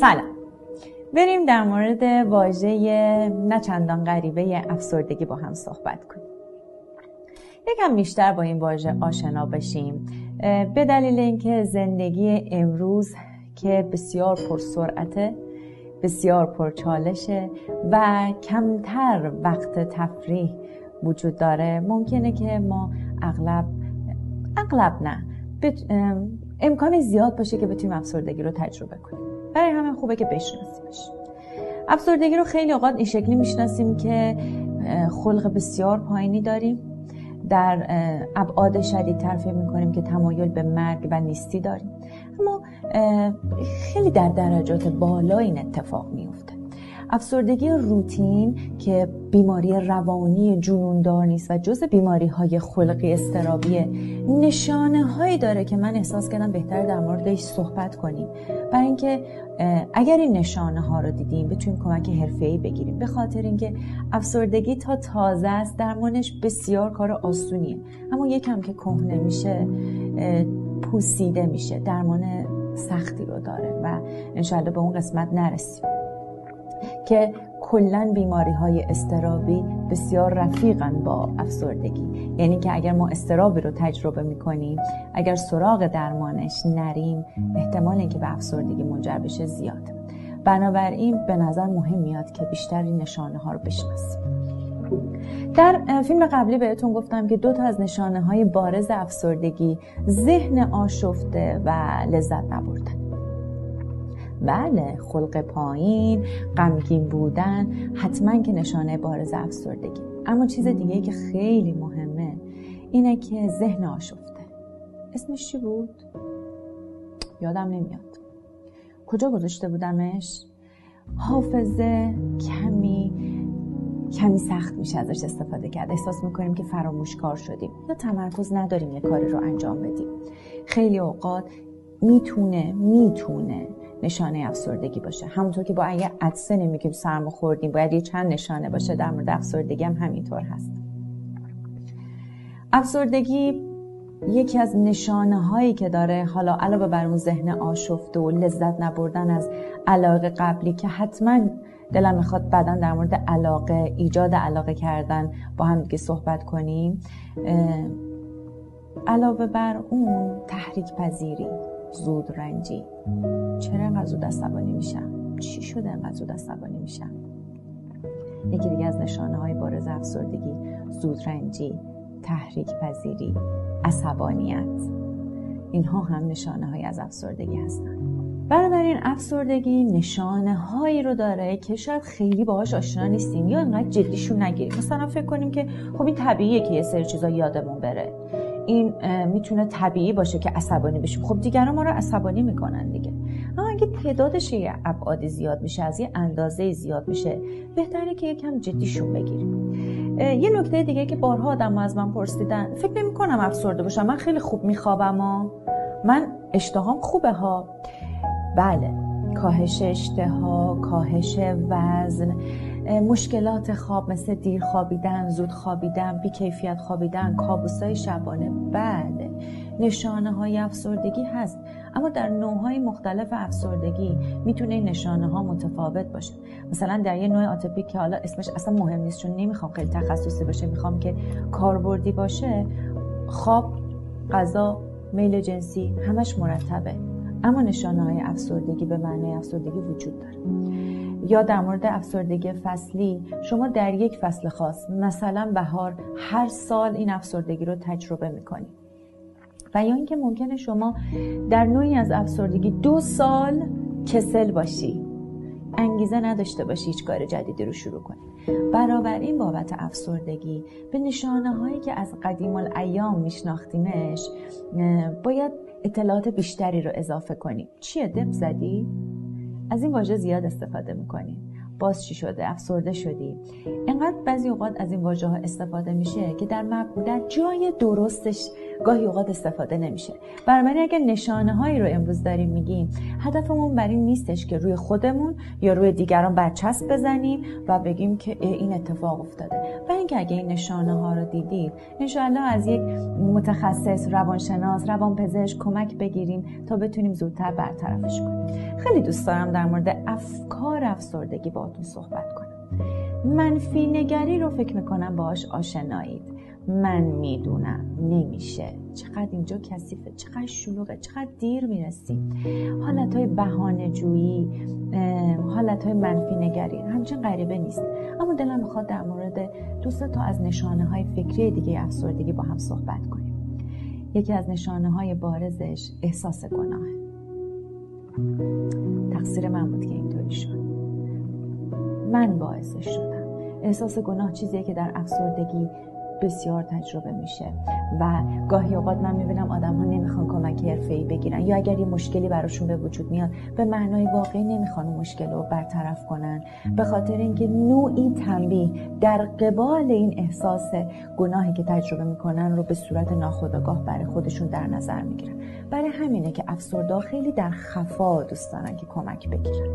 سلام. بریم در مورد واژه نه چندان غریبه افسردگی با هم صحبت کنیم. یکم بیشتر با این واژه آشنا بشیم. به دلیل اینکه زندگی امروز که بسیار پرسرعته بسیار پرچالشه و کمتر وقت تفریح وجود داره ممکنه که ما اغلب اغلب نه امکان زیاد باشه که بتونیم افسردگی رو تجربه کنیم. برای همه خوبه که بشناسیمش. افسردگی رو خیلی اوقات این شکلی می‌شناسیم که خلق بسیار پایینی داریم. در ابعاد شدیدتر فکر می‌کنیم که تمایل به مرگ و نیستی داریم. اما خیلی در درجات بالا این اتفاق میفته افسردگی روتین که بیماری روانی جنوندار نیست و جز بیماری های خلقی استرابی نشانه هایی داره که من احساس کردم بهتر در موردش صحبت کنیم. برای اینکه اگر این نشانه ها رو دیدیم بتونیم کمک ای بگیریم. به خاطر اینکه افسردگی تا تازه است درمانش بسیار کار آسونیه. اما یکم که کهنه میشه پوسیده میشه درمان سختی رو داره و انشالله به اون قسمت نرسیم. که کلا بیماری های استرابی بسیار رفیقن با افسردگی. یعنی که اگر ما استرابی رو تجربه می‌کنیم اگر سراغ درمانش نریم احتمال اینکه به افسردگی منجر بشه زیاد. بنابراین به نظر مهم میاد که بیشتر این نشانه ها رو بشناسیم. در فیلم قبلی بهتون گفتم که دو تا از نشانه های بارز افسردگی ذهن آشفته و لذت نبردن. بله خلق پایین غمگین بودن حتما که نشانه بارز افسردگی. اما چیز دیگه که خیلی مهمه اینه که ذهن آشفته. اسمش چی بود؟ یادم نمیاد. کجا گذاشته بودمش؟ حافظه کمی کمی سخت میشه ازش استفاده کرد. احساس می‌کنیم که فراموشکار شدیم. یا تمرکز نداریم یه کاری رو انجام بدیم. خیلی اوقات می‌تونه می‌تونه نشانه افسردگی باشه. همونطور که با اگه عدسه نمیگیم سرما خوردیم باید یه چند نشانه باشه در مورد افسردگی هم همینطور هست. افسردگی یکی از نشانه هایی که داره حالا علاوه بر اون ذهن آشفته و لذت نبردن از علاقه قبلی که حتما دلم می‌خواد بعدا در مورد علاقه ایجاد علاقه کردن با هم دیگه صحبت کنیم. علاوه بر اون تحریک پذیری زود رنجی. چرا انقدر زود عصبانی میشم؟ چی شده انقدر زود عصبانی میشم؟ یکی دیگه از نشانه های بارز افسردگی زود رنجی تحریک پذیری عصبانیت. اینها هم نشانه های از افسردگی هستن. بنابراین افسردگی نشانه هایی رو داره که شاید خیلی باهاش آشنا نیستیم یا انقدر جدیشون نگیریم. مثلا فکر کنیم که خب این طبیعیه که یه سری چیزا یادمون بره. این می‌تونه طبیعی باشه که عصبانی بشیم خب دیگران ما رو عصبانی می‌کنن دیگه. اما اگه تعدادش یه ابعادی زیاد میشه از یه اندازه زیاد میشه بهتره که یکم جدیشون بگیریم. یه نکته دیگه که بارها آدم از من پرسیدن فکر نمی کنم افسرده باشم. من خیلی خوب میخوابم ها. من اشتهام خوبه ها. بله. کاهش اشتها کاهش وزن. مشکلات خواب مثل دیر خوابیدن زود خوابیدن بیکیفیت خوابیدن کابوسای شبانه. بله نشانه های افسردگی هست. اما در نوع مختلف افسردگی می‌تونه نشانه ها متفاوت باشه. مثلا در یه نوع آتپیک که حالا اسمش اصلا مهم نیست چون نمی‌خوام خیلی تخصصی باشه می‌خوام که کاربردی باشه خواب غذا میل جنسی همش مرتبه. اما نشانه های افسردگی به معنی افسردگی وجود داره. یا در مورد افسردگی فصلی شما در یک فصل خاص مثلا بهار هر سال این افسردگی رو تجربه می‌کنید. و یا اینکه ممکنه شما در نوعی از افسردگی دو سال کسل باشی. انگیزه نداشته باشی هیچ کار جدیدی رو شروع کنی. برابر این بابت افسردگی به نشانه هایی که از قدیم الایام میشناختیمش باید اطلاعات بیشتری رو اضافه کنیم. چیه؟ دب زدی؟ از این واژه زیاد استفاده می‌کنیم باز چی شده؟ افسرده شدی. انقدر بعضی اوقات از این واژه ها استفاده میشه که در, در جای درستش گاهی اوقات استفاده نمیشه. بنابراین اگر نشانه هایی رو امروز داریم میگیم هدفمون بر این نیستش که روی خودمون یا روی دیگران برچسب بزنیم و بگیم که این اتفاق افتاده. و اینکه اگه این نشانه ها رو دیدید انشاءالله از یک متخصص روانشناس روانپزشک کمک بگیریم تا بتونیم زودتر برطرفش کنیم. خیلی دوست دارم در مورد افکار افسردگی باهاتون صحبت کنم. منفی نگری رو فکر می‌کنم باهاش آشنایید. من می‌دونم. نمیشه. چقدر اینجا کثیفه. چقدر شلوغه. چقدر دیر می‌رسی. حالت های بهانه جویی حالت های منفی نگری همچنین غریبه نیست. اما دلم می‌خواد در مورد دوست تا از نشانه های فکری دیگه افسردگی با هم صحبت کنیم. یکی از نشانه های بارزش احساس گناه. تقصیر من بود که اینطوری شد. من باعثش شدم. احساس گناه چیزیه که در افسردگی بسیار تجربه میشه. و گاهی اوقات من می‌بینم آدم ها نمی‌خوان کمک ای بگیرن یا اگر یه مشکلی براشون به وجود میاد به معنای واقعی نمی‌خوان مشکل رو برطرف کنن. به خاطر اینکه نوعی تنبیه در قبال این احساس گناهی که تجربه می‌کنن رو به صورت ناخودآگاه برای خودشون در نظر می‌گیرن. برای همینه که افسرده خیلی در خفا دوست دارن که کمک بگیرن.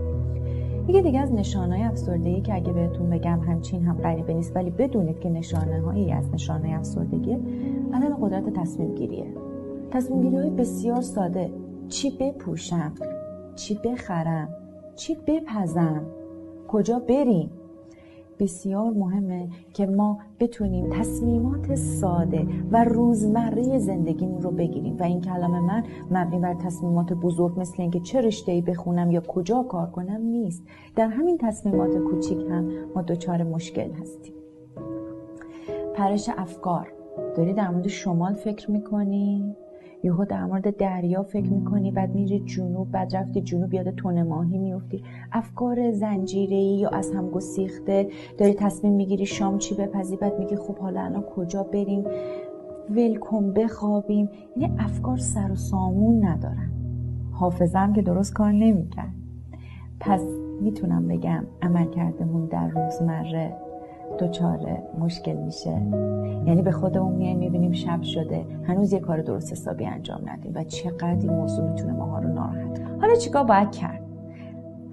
یکی دیگه از نشانه افسردگی که اگه بهتون بگم همچین هم غریبه نیست ولی بدونید که نشانه هایی از نشانه افسردگی عدم قدرت تصمیم گیریه تصمیم گیری های بسیار ساده. چی بپوشم؟ چی بخرم؟ چی بپزم؟ کجا بریم؟ بسیار مهمه که ما بتونیم تصمیمات ساده و روزمره زندگیمون رو بگیریم. و این کلام من مبنی بر تصمیمات بزرگ مثل اینکه چه رشته بخونم یا کجا کار کنم نیست. در همین تصمیمات کوچیک هم ما دچار مشکل هستیم. پرش افکار. داری در مورد شمال فکر می‌کنی؟ یهو در مورد دریا فکر می‌کنی بعد میری جنوب بعد رفتی جنوب یاد تون ماهی میفتی افکار زنجیره یا از هم گسیخته داری تصمیم می‌گیری شام چی بپزی بعد میگی خب حالا الان کجا بریم؟ ولکن بخوابیم. یعنی افکار سر و سامون ندارن. حافظم که درست کار نمی‌کرد. پس می‌تونم بگم عمل کردمون در روزمره دچار مشکل میشه. یعنی به خودمون میایم می‌بینیم شب شده. هنوز یه کار درست حسابی انجام ندیم و چقدر این موضوع می‌تونه ماها رو ناراحت حالا چیکار باید کرد؟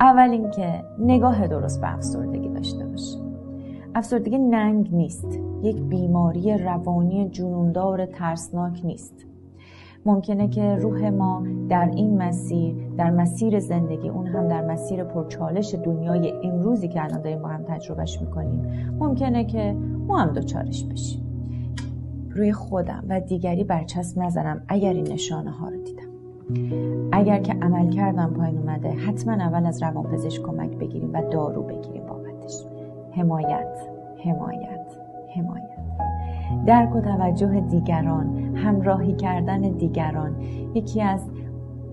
اول اینکه نگاه درست به افسردگی داشته باشه. افسردگی ننگ نیست. یک بیماری روانی جنوندار ترسناک نیست. ممکنه که روح ما در این مسیر در مسیر زندگی اون هم در مسیر پرچالش دنیای امروزی که الان داریم با هم تجربهش می‌کنیم ممکنه که ما هم دوچارش بشیم. روی خودم و دیگری برچسب نزنم اگر این نشانه ها رو دیدم. اگر که عمل کردم پایین اومده حتما اول از روانپزشک کمک بگیریم و دارو بگیریم بابتش. حمایت حمایت حمایت. درک و توجه دیگران همراهی کردن دیگران یکی از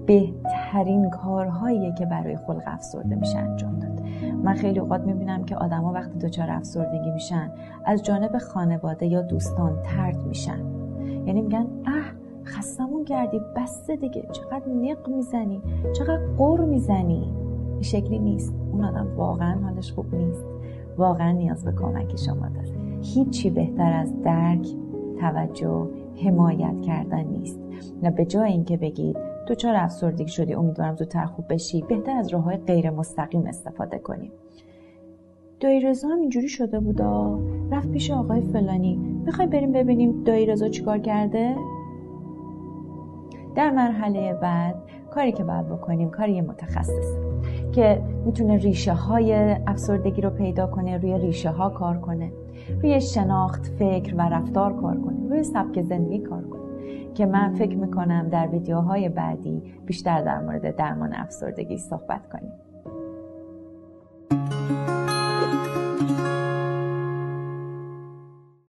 بهترین کارهاییه که برای خلق افسرده میشه انجام داد. من خیلی اوقات می‌بینم که آدما وقتی دچار افسردگی میشن از جانب خانواده یا دوستان ترد میشن. یعنی میگن اه خستمون کردی بسته دیگه چقدر نق می‌زنی چقدر قر می‌زنی. این شکلی نیست. اون آدم واقعا حالش خوب نیست. واقعا نیاز به کمک شما داره هیچی بهتر از درک توجه حمایت کردن نیست. نه به جای اینکه بگید تو چرا افسردگی شدی امیدوارم زودتر خوب بشی بهتر از راه های غیر مستقیم استفاده کنیم. دایی رضا هم اینجوری شده بودا؟ رفت پیش آقای فلانی. می‌خوای بریم ببینیم دایی رضا چیکار کرده؟ در مرحله بعد کاری که باید بکنیم کاری متخصص که می‌تونه ریشه های افسردگی رو پیدا کنه روی ریشه ها کار کنه روی شناخت فکر و رفتار کار کنیم روی سبک زندگی کار کنیم که من فکر می‌کنم در ویدیوهای بعدی بیشتر در مورد درمان افسردگی صحبت کنیم.